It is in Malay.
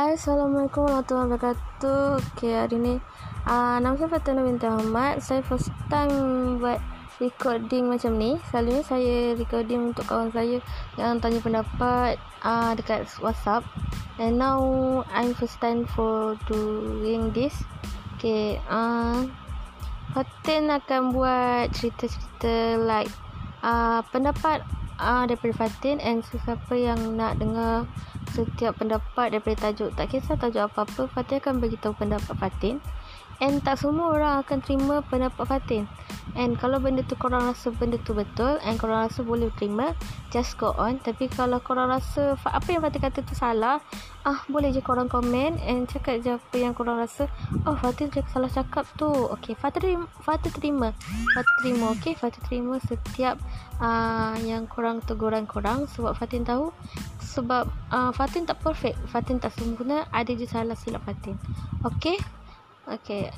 Assalamualaikum warahmatullahi wabarakatuh. Okay, hari ni uh, nama saya Fatina binti Ahmad. Saya first time buat recording macam ni. Selalunya saya recording untuk kawan saya yang tanya pendapat uh, dekat WhatsApp. And now I'm first time for doing this. Okay, uh, Fatin akan buat cerita-cerita like uh, pendapat uh, daripada Fatin and sesiapa yang nak dengar setiap pendapat daripada tajuk tak kisah tajuk apa-apa Fatin akan beritahu pendapat Fatin. And tak semua orang akan terima pendapat Fatin and kalau benda tu korang rasa benda tu betul and korang rasa boleh terima just go on. Tapi kalau korang rasa apa yang Fatin kata tu salah ah boleh je korang komen and cakap je apa yang korang rasa. Oh Fatin salah cakap tu. Okay Fatin Fatin terima. Fatin terima okay Fatin terima setiap uh, yang korang teguran korang. Sebab Fatin tahu sebab uh, Fatin tak perfect. Fatin tak sempurna ada je salah silap Fatin okay? Okay